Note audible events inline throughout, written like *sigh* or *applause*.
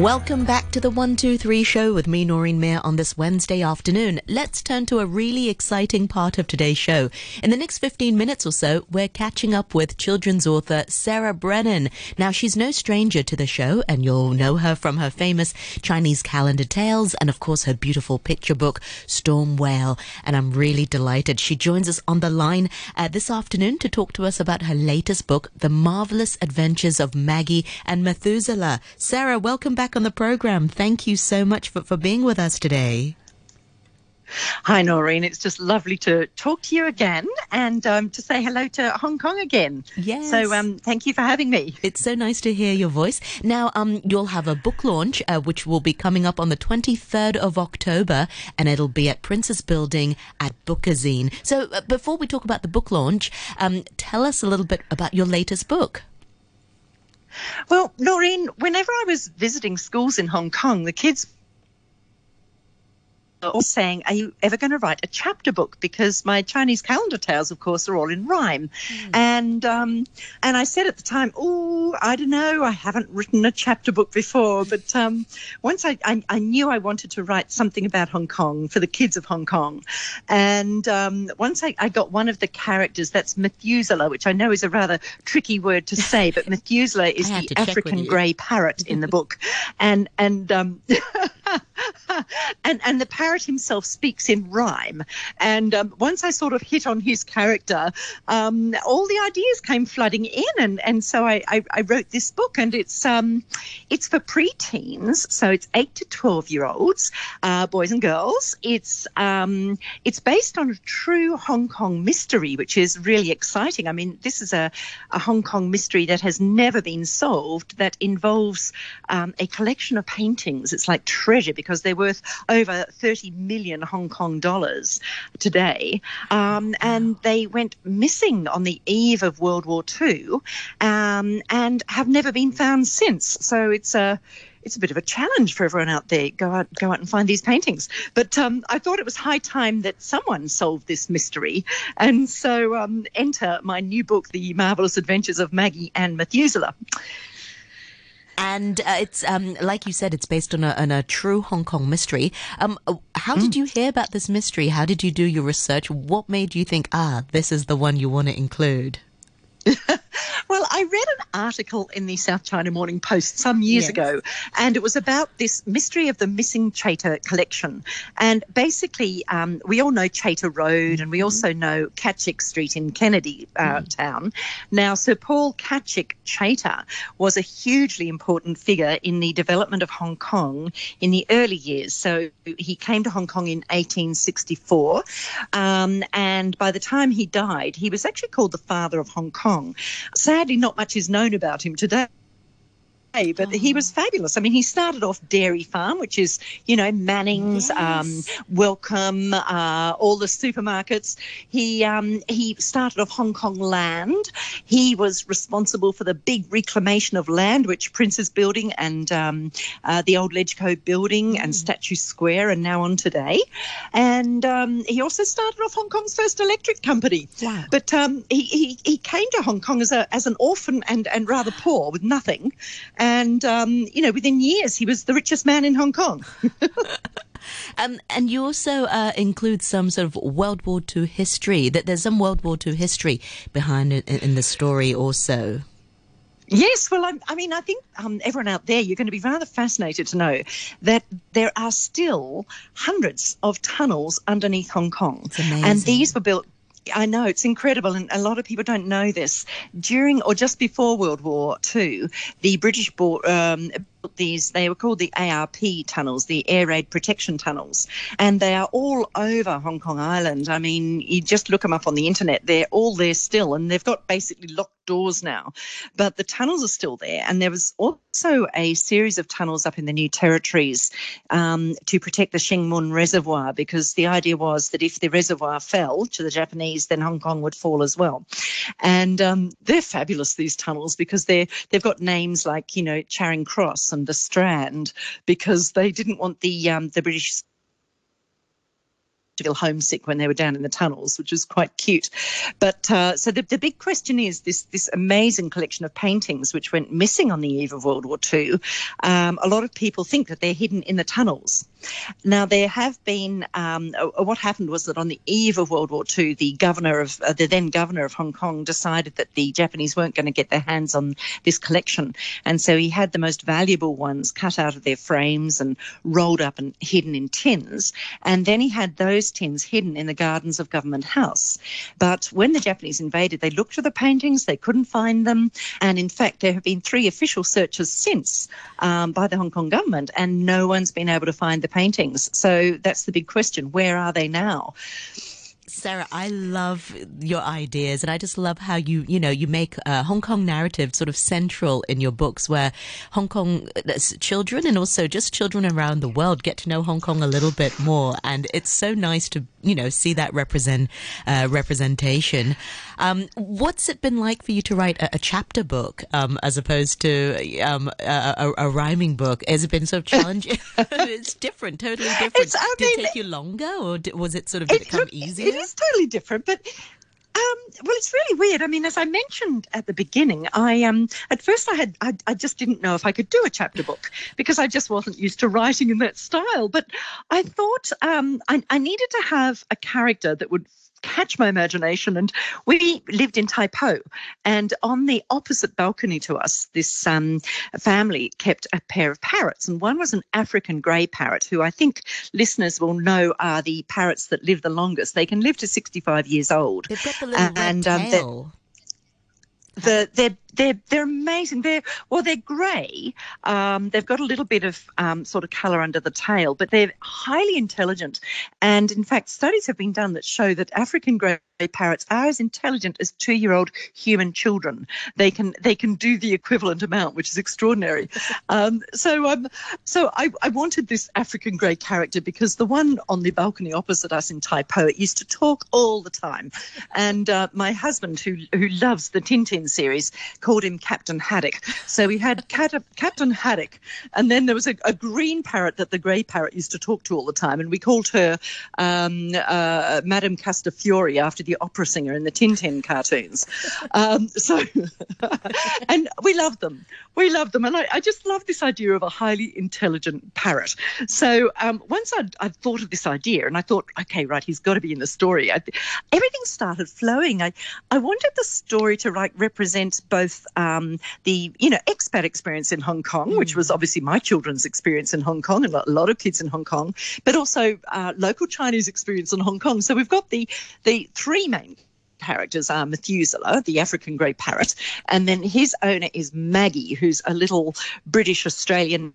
Welcome back to the 123 show with me, Noreen Mayer, on this Wednesday afternoon. Let's turn to a really exciting part of today's show. In the next 15 minutes or so, we're catching up with children's author Sarah Brennan. Now, she's no stranger to the show, and you'll know her from her famous Chinese calendar tales and, of course, her beautiful picture book, Storm Whale. And I'm really delighted she joins us on the line uh, this afternoon to talk to us about her latest book, The Marvelous Adventures of Maggie and Methuselah. Sarah, welcome back on the program. Thank you so much for, for being with us today. Hi, Noreen. It's just lovely to talk to you again and um, to say hello to Hong Kong again. Yes. So, um, thank you for having me. It's so nice to hear your voice. Now, um, you'll have a book launch, uh, which will be coming up on the 23rd of October, and it'll be at Prince's Building at Bookazine. So, uh, before we talk about the book launch, um, tell us a little bit about your latest book. Well, Noreen, whenever I was visiting schools in Hong Kong, the kids all saying, Are you ever going to write a chapter book? Because my Chinese calendar tales, of course, are all in rhyme. Mm. And um, and I said at the time, Oh, I don't know, I haven't written a chapter book before. *laughs* But um, once I, I, I, knew I wanted to write something about Hong Kong for the kids of Hong Kong. And um, once I, I got one of the characters, that's Methuselah, which I know is a rather tricky word to say, but *laughs* Methuselah is the African grey parrot in the book. *laughs* And, and, um, and, and the parrot Barrett himself speaks in rhyme. And um, once I sort of hit on his character, um, all the ideas came flooding in. And, and so I, I, I wrote this book, and it's um, it's for preteens, so it's eight to twelve year olds, uh, boys and girls. It's um, it's based on a true Hong Kong mystery, which is really exciting. I mean, this is a, a Hong Kong mystery that has never been solved that involves um, a collection of paintings. It's like treasure because they're worth over 30 30 million Hong Kong dollars today. Um, and they went missing on the eve of World War II um, and have never been found since. So it's a it's a bit of a challenge for everyone out there. Go out, go out and find these paintings. But um, I thought it was high time that someone solved this mystery, and so um, enter my new book, The Marvelous Adventures of Maggie and Methuselah. And uh, it's um, like you said, it's based on a, on a true Hong Kong mystery. Um, uh, how did mm. you hear about this mystery? How did you do your research? What made you think, ah, this is the one you want to include? *laughs* I read an article in the South China Morning Post some years yes. ago, and it was about this mystery of the missing Chater collection. And basically, um, we all know Chater Road, and we mm-hmm. also know Catchick Street in Kennedy uh, mm. town. Now, Sir Paul Catchick Chater was a hugely important figure in the development of Hong Kong in the early years. So he came to Hong Kong in 1864, um, and by the time he died, he was actually called the father of Hong Kong. Sadly, not much is known about him today but oh. he was fabulous. I mean, he started off Dairy Farm, which is, you know, Manning's, yes. um, Wellcome, uh, all the supermarkets. He um, he started off Hong Kong Land. He was responsible for the big reclamation of land, which Prince's Building and um, uh, the old Legco Building mm. and Statue Square are now on today. And um, he also started off Hong Kong's first electric company. Wow. But um, he, he, he came to Hong Kong as, a, as an orphan and, and rather poor with nothing and um, you know, within years, he was the richest man in Hong Kong. *laughs* Um, and you also uh, include some sort of World War II history. That there's some World War II history behind it in the story, also. Yes, well, I'm, i mean, I think um, everyone out there, you're going to be rather fascinated to know that there are still hundreds of tunnels underneath Hong Kong, and these were built I know it's incredible, and a lot of people don't know this. During or just before World War II, the British bought, um, these, they were called the ARP tunnels, the Air Raid Protection Tunnels, and they are all over Hong Kong Island. I mean, you just look them up on the internet, they're all there still, and they've got basically locked doors now. But the tunnels are still there, and there was also a series of tunnels up in the new territories um, to protect the Shing Mun Reservoir, because the idea was that if the reservoir fell to the Japanese, then Hong Kong would fall as well. And um, they're fabulous, these tunnels, because they're, they've got names like, you know, Charing Cross and the Strand because they didn't want the um, the British feel homesick when they were down in the tunnels, which was quite cute. But uh, so the, the big question is this this amazing collection of paintings which went missing on the eve of World War II. Um, a lot of people think that they're hidden in the tunnels. Now there have been um, uh, what happened was that on the eve of World War II, the governor of uh, the then governor of Hong Kong decided that the Japanese weren't going to get their hands on this collection, and so he had the most valuable ones cut out of their frames and rolled up and hidden in tins, and then he had those tins hidden in the gardens of Government House. But when the Japanese invaded, they looked for the paintings, they couldn't find them. And in fact, there have been three official searches since um, by the Hong Kong government, and no one's been able to find the paintings. So that's the big question where are they now? Sarah, I love your ideas, and I just love how you, you know, you make a Hong Kong narrative sort of central in your books, where Hong Kong uh, children and also just children around the world get to know Hong Kong a little bit more, and it's so nice to, you know, see that represent uh, representation. Um, what's it been like for you to write a, a chapter book um, as opposed to um, a, a, a, rhyming book? Has it been sort of challenging? *laughs* it's different, totally different. It's, did it take you longer, or was it sort of did it, it come easier? Is totally different, but. Um, well, it's really weird. I mean, as I mentioned at the beginning, I um, at first I had I, I just didn't know if I could do a chapter book because I just wasn't used to writing in that style. But I thought um, I, I needed to have a character that would catch my imagination. And we lived in Tai Po, and on the opposite balcony to us, this um, family kept a pair of parrots, and one was an African grey parrot, who I think listeners will know are the parrots that live the longest. They can live to 65 years old. They've got the little and, red um, tail. The, they're they're they're amazing. They're well, they're grey. Um, they've got a little bit of um, sort of colour under the tail, but they're highly intelligent. And in fact, studies have been done that show that African grey parrots are as intelligent as two-year-old human children. They can they can do the equivalent amount, which is extraordinary. *laughs* Um, so um, so I, I wanted this African grey character because the one on the balcony opposite us in Tai Po it used to talk all the time, and uh, my husband who who loves the Tintin series called him Captain Haddock. So we had Cat- Captain Haddock, and then there was a, a, green parrot that the grey parrot used to talk to all the time, and we called her um, uh, Madame Castafiore after the opera singer in the Tintin cartoons. Um, so, *laughs* and we loved them. We loved them, and I, I, just love this idea of a highly intelligent parrot. So um, once I'd, I'd, thought of this idea, and I thought, okay, right, he's got to be in the story. I, everything started flowing. I, I wanted the story to like represent both both um, the you know expat experience in Hong Kong, mm. which was obviously my children's experience in Hong Kong, and a lot of kids in Hong Kong, but also uh, local Chinese experience in Hong Kong. So we've got the the three main characters are Methuselah, the African grey parrot, and then his owner is Maggie, who's a little British Australian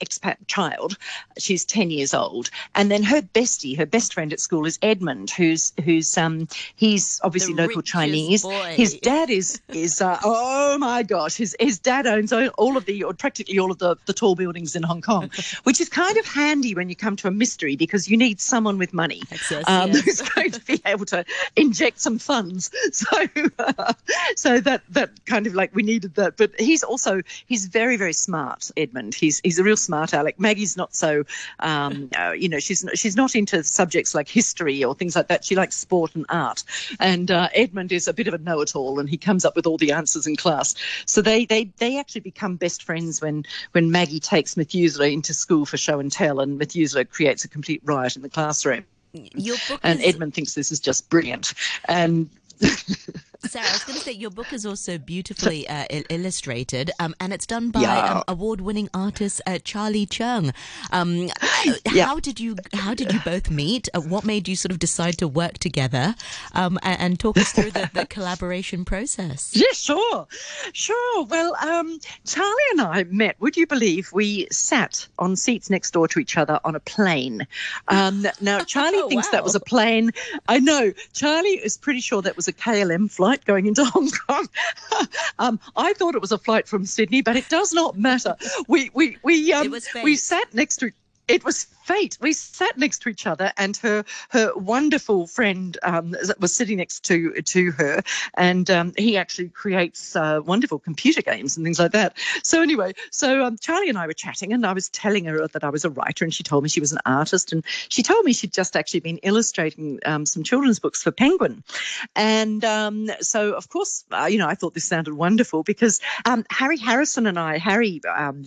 expat child. She's 10 years old. And then her bestie, her best friend at school is Edmund, who's, who's, um, he's obviously the local Chinese. Boy. His dad is, is, uh, oh my gosh, his, his dad owns all of the, or practically all of the, the tall buildings in Hong Kong, *laughs* which is kind of handy when you come to a mystery because you need someone with money Access, um, yes. who's going to be able to inject some funds. *laughs* So, uh, so that, that kind of like we needed that. But he's also, he's very, very smart, Edmund. He's, he's a real smart aleck. Maggie's not so, um, *laughs* uh, you know, she's she's not into subjects like history or things like that. She likes sport and art. And uh, Edmund is a bit of a know-it-all, and he comes up with all the answers in class. So they they they actually become best friends when when Maggie takes Methuselah into school for show and tell, and Methuselah creates a complete riot in the classroom. Your book and is... Edmund thinks this is just brilliant. And *laughs* Sarah, I was going to say your book is also beautifully uh, illustrated, um, and it's done by yeah. um, award-winning artist uh, Charlie Chung. Um, yeah. How did you How did you both meet? Uh, what made you sort of decide to work together? Um, and, and, talk us through the, the, *laughs* collaboration process. Yeah, sure, sure. Well, um, Charlie and I met. Would you believe we sat on seats next door to each other on a plane? Um, now, *laughs* Charlie oh, thinks wow. that was a plane. I know. Charlie is pretty sure that was a KLM flight flight going into *laughs* Hong Kong. um, I thought it was a flight from Sydney, but it does not matter. We we we um, we sat next to it was fate. We sat next to each other, and her her wonderful friend um, was sitting next to to her, and um, he actually creates uh, wonderful computer games and things like that. So anyway, so um, Charlie and I were chatting, and I was telling her that I was a writer, and she told me she was an artist, and she told me she'd just actually been illustrating um, some children's books for Penguin, and um, so of course, uh, you know, I thought this sounded wonderful because um, Harry Harrison and I, Harry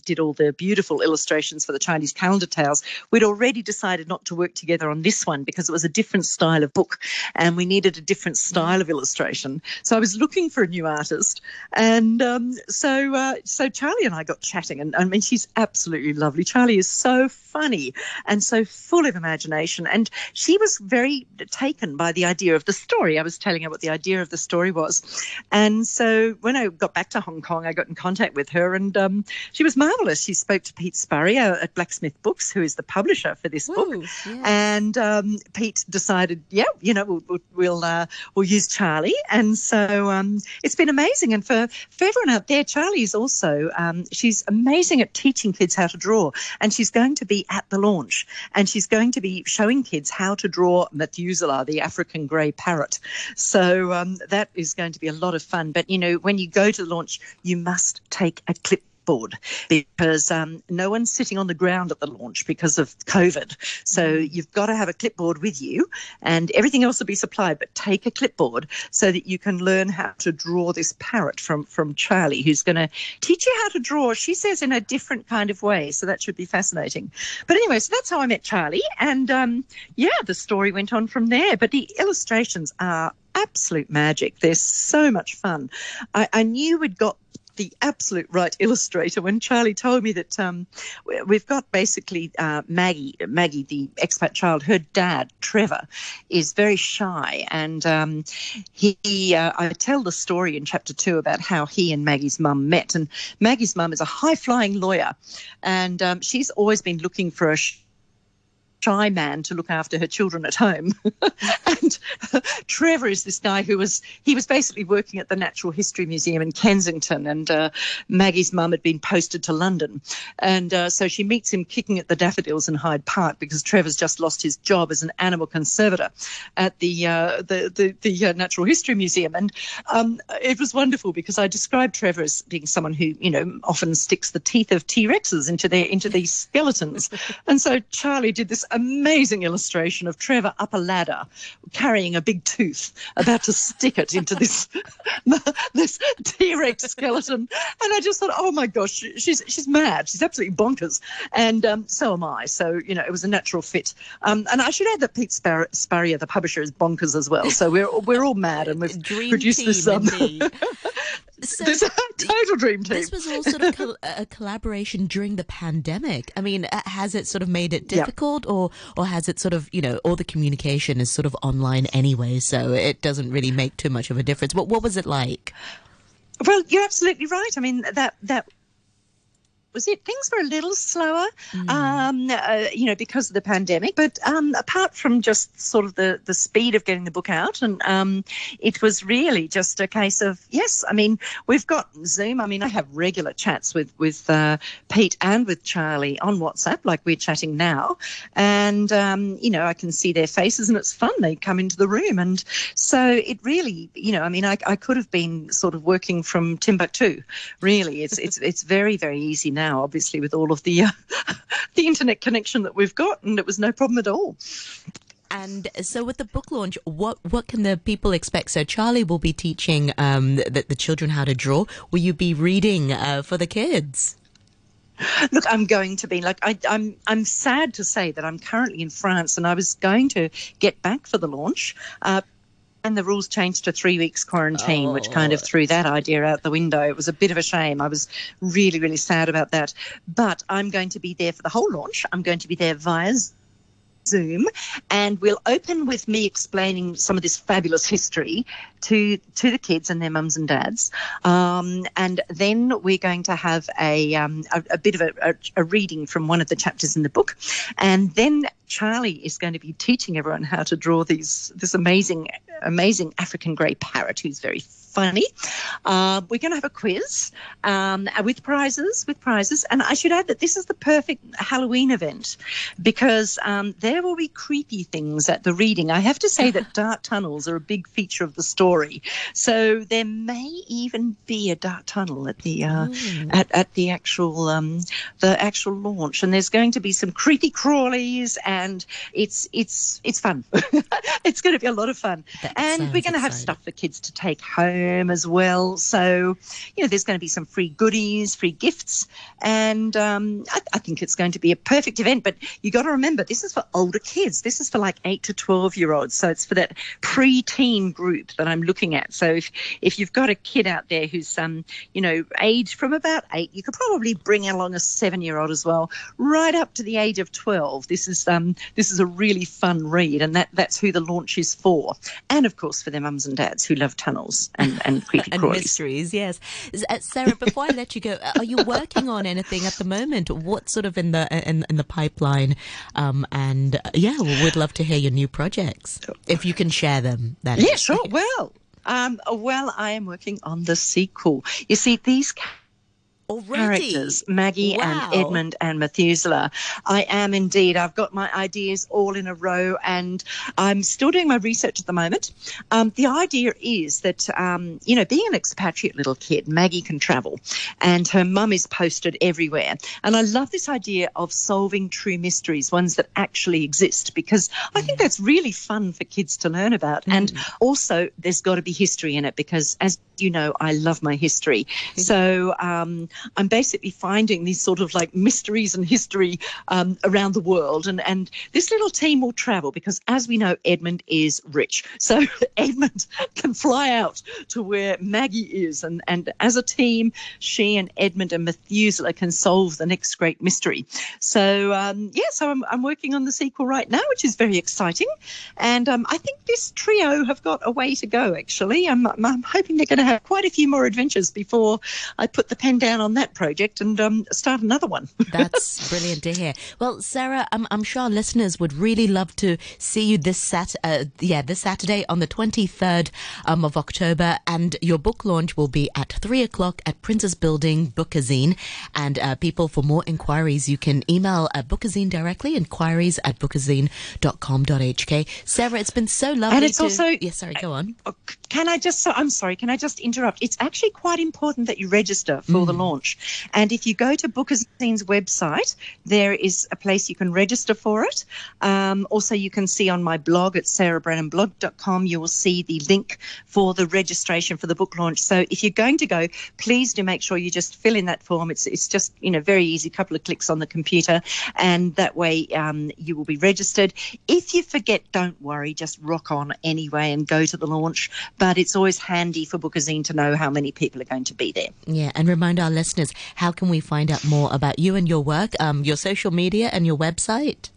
did all the beautiful illustrations for the Chinese calendar tales. We'd already decided not to work together on this one because it was a different style of book and we needed a different style of illustration. So I was looking for a new artist. And um, so, uh, so Charlie and I got chatting. And I mean, she's absolutely lovely. Charlie is so funny and so full of imagination. And she was very taken by the idea of the story. I was telling her what the idea of the story was. And so when I got back to Hong Kong, I got in contact with her and um, she was marvelous. She spoke to Pete Spurrier at Blacksmith Books, who is the publisher for this book. Yeah. And um, Pete decided, yeah, you know, we'll we'll, uh, we'll use Charlie. And so um, it's been amazing. And for, for everyone out there, Charlie is also, um, she's amazing at teaching kids how to draw. And she's going to be at the launch, and she's going to be showing kids how to draw Methuselah, the African grey parrot. So um, that is going to be a lot of fun. But you know, when you go to the launch, you must take a clip clipboard because um, no one's sitting on the ground at the launch because of COVID. So mm-hmm. you've got to have a clipboard with you and everything else will be supplied, but take a clipboard so that you can learn how to draw this parrot from, from Charlie, who's going to teach you how to draw, she says, in a different kind of way. So that should be fascinating. But anyway, so that's how I met Charlie. And um, yeah, the story went on from there. But the illustrations are absolute magic. They're so much fun. I, I knew we'd got the absolute right *laughs* illustrator when Charlie told me that um, we've got basically uh, Maggie, Maggie, the expat child, her dad, Trevor, is very shy. And um, he, uh, I tell the story in chapter two about how he and Maggie's mum met. And Maggie's mum is a high flying lawyer, and um, she's always been looking for a shy man to look after her children at home. *laughs* and uh, Trevor is this guy who was, he was basically working at the Natural History Museum in Kensington, and uh, Maggie's mum had been posted to London. And uh, so she meets him kicking at the daffodils in Hyde Park because Trevor's just lost his job as an animal conservator at the, uh, the, the, the uh, Natural History Museum. And um, it was wonderful because I described Trevor as being someone who, you know, often sticks the teeth of T Rexes into their into these skeletons. *laughs* and so Charlie did this amazing illustration of Trevor up a ladder carrying a big tooth, about to stick it into this *laughs* this T Rex skeleton. And I just thought, oh my gosh, she's she's mad. She's absolutely bonkers. And um, so am I. So you know, it was a natural fit. Um, and I should add that Pete Spar- Spurrier, the publisher, is bonkers as well. So we're we're all mad, and we've Dream produced this. Um, *laughs* so this total dream team. This was all sort of col- a collaboration during the pandemic. I mean, uh, has it sort of made it difficult, yep. or or has it sort of you know all the communication is sort of online anyway, so it doesn't really make too much of a difference. But what was it like? Well, you're absolutely right. I mean, that that was it. Things were a little slower, mm. um, uh, you know, because of the pandemic. But um, apart from just sort of the, the speed of getting the book out, and um, it was really just a case of yes. I mean, we've got Zoom. I mean, I have regular chats with with uh, Pete and with Charlie on WhatsApp, like we're chatting now, and um, you know, I can see their faces, and it's fun. They come into the room, and so it really, you know, I mean, I, I could have been sort of working from Timbuktu. Really, it's it's it's very very easy now, obviously, with all of the uh, *laughs* the internet connection that we've got, and it was no problem at all. And so, with the book launch, what what can the people expect? So, Charlie will be teaching um, the, the children how to draw. Will you be reading uh, for the kids? Look, I'm going to be like I, I'm. I'm sad to say that I'm currently in France, and I was going to get back for the launch. Uh, and the rules changed to three weeks quarantine, oh. which kind of threw that idea out the window. It was a bit of a shame. I was really, really sad about that. But I'm going to be there for the whole launch. I'm going to be there via Zoom, and we'll open with me explaining some of this fabulous history. To to the kids and their mums and dads, um, and then we're going to have a um, a, a, bit of a, a, a reading from one of the chapters in the book, and then Charlie is going to be teaching everyone how to draw these this amazing amazing African grey parrot who's very funny. Uh, we're going to have a quiz um, with prizes, with prizes, and I should add that this is the perfect Halloween event because um, there will be creepy things at the reading. I have to say that *laughs* dark tunnels are a big feature of the story, so there may even be a dark tunnel at the uh, mm. at, at the actual um, the actual launch, and there's going to be some creepy crawlies, and it's it's it's fun. *laughs* it's going to be a lot of fun, that and we're going to have stuff for kids to take home as well. So, you know, there's going to be some free goodies, free gifts, and um, I, I, think it's going to be a perfect event. But you got to remember, this is for older kids. This is for like eight to twelve year olds. So it's for that pre-teen group that I'm looking at. So if if you've got a kid out there who's um, you know, age from about eight, you could probably bring along a seven year old as well, right up to the age of twelve. This is um, this is a really fun read, and that that's who the launch is for, and of course for their mums and dads who love tunnels and and, *laughs* creepy and mysteries. Yes, uh, Sarah. Before I let you go, uh, are you working on anything at the moment? What's sort of in the in, in the pipeline? Um, and uh, yeah, we'd love to hear your new projects if you can share them. That yeah, is. sure. Well. Um, well, I am working on the sequel. You see, these Already? characters, Maggie wow. and Edmund and Methuselah. I am indeed. I've got my ideas all in a row and I'm still doing my research at the moment. Um, the idea is that, um, you know, being an expatriate little kid, Maggie can travel and her mum is posted everywhere. And I love this idea of solving true mysteries, ones that actually exist, because I think that's really fun for kids to learn about. Mm. And also, there's got to be history in it because, as you know, I love my history. So, um, I'm basically finding these sort of like mysteries and history um, around the world. And, and this little team will travel because, as we know, Edmund is rich. So *laughs* Edmund can fly out to where Maggie is. And, and as a team, she and Edmund and Methuselah can solve the next great mystery. So, um, yeah, so I'm, I'm working on the sequel right now, which is very exciting. And um, I think this trio have got a way to go, actually. I'm, I'm hoping they're going to have quite a few more adventures before I put the pen down on on that project and um, start another one. *laughs* That's brilliant to hear. Well, Sarah, I'm, I'm sure our listeners would really love to see you this sat uh, yeah this Saturday on the 23rd um, of October, and your book launch will be at three o'clock at Prince's Building Bookazine. And uh, people, for more inquiries, you can email uh, Bookazine directly, inquiries at bookazine.com.hk. Sarah, it's been so lovely. And it's to... also yes, sorry, go on. Uh, can I just? I'm sorry. Can I just interrupt? It's actually quite important that you register for mm. the launch launch. And if you go to Bookazine's website, there is a place you can register for it. Um, also, you can see on my blog at sarahbrennanblog.com, you will see the link for the registration for the book launch. So if you're going to go, please do make sure you just fill in that form. It's, it's just, you know, very easy, couple of clicks on the computer, and that way um, you will be registered. If you forget, don't worry, just rock on anyway and go to the launch. But it's always handy for Bookazine to know how many people are going to be there. Yeah, and remind our listeners listeners, how can we find out more about you and your work, um, your social media, and your website?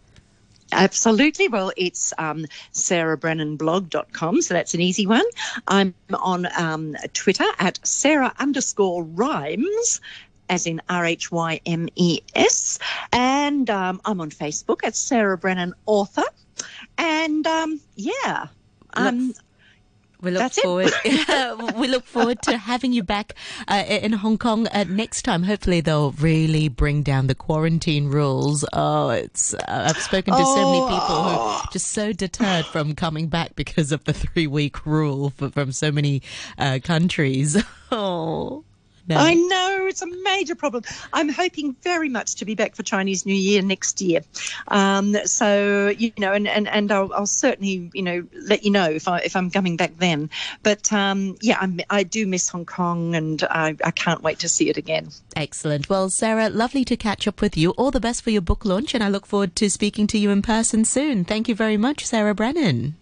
Absolutely. Well, it's um, sarahbrennanblog.com, so that's an easy one. I'm on um, Twitter at Sarah underscore rhymes, as in R H Y M E S. And um, I'm on Facebook at Sarah Brennan Author. And um, yeah. Um, we look That's forward. *laughs* *laughs* we look forward to having you back uh, in Hong Kong uh, next time. Hopefully, they'll really bring down the quarantine rules. Oh, it's. Uh, I've spoken to oh. so many people who are just so deterred from coming back because of the three week rule for, from so many uh, countries. *laughs* Oh. No. I know it's a major problem. I'm hoping very much to be back for Chinese New Year next year. Um, so you know, and and, and I'll, I'll, certainly you know let you know if I if I'm coming back then. But um, yeah, I'm, i do miss Hong Kong, and I, I can't wait to see it again. Excellent. Well, Sarah, lovely to catch up with you. All the best for your book launch, and I look forward to speaking to you in person soon. Thank you very much, Sarah Brennan.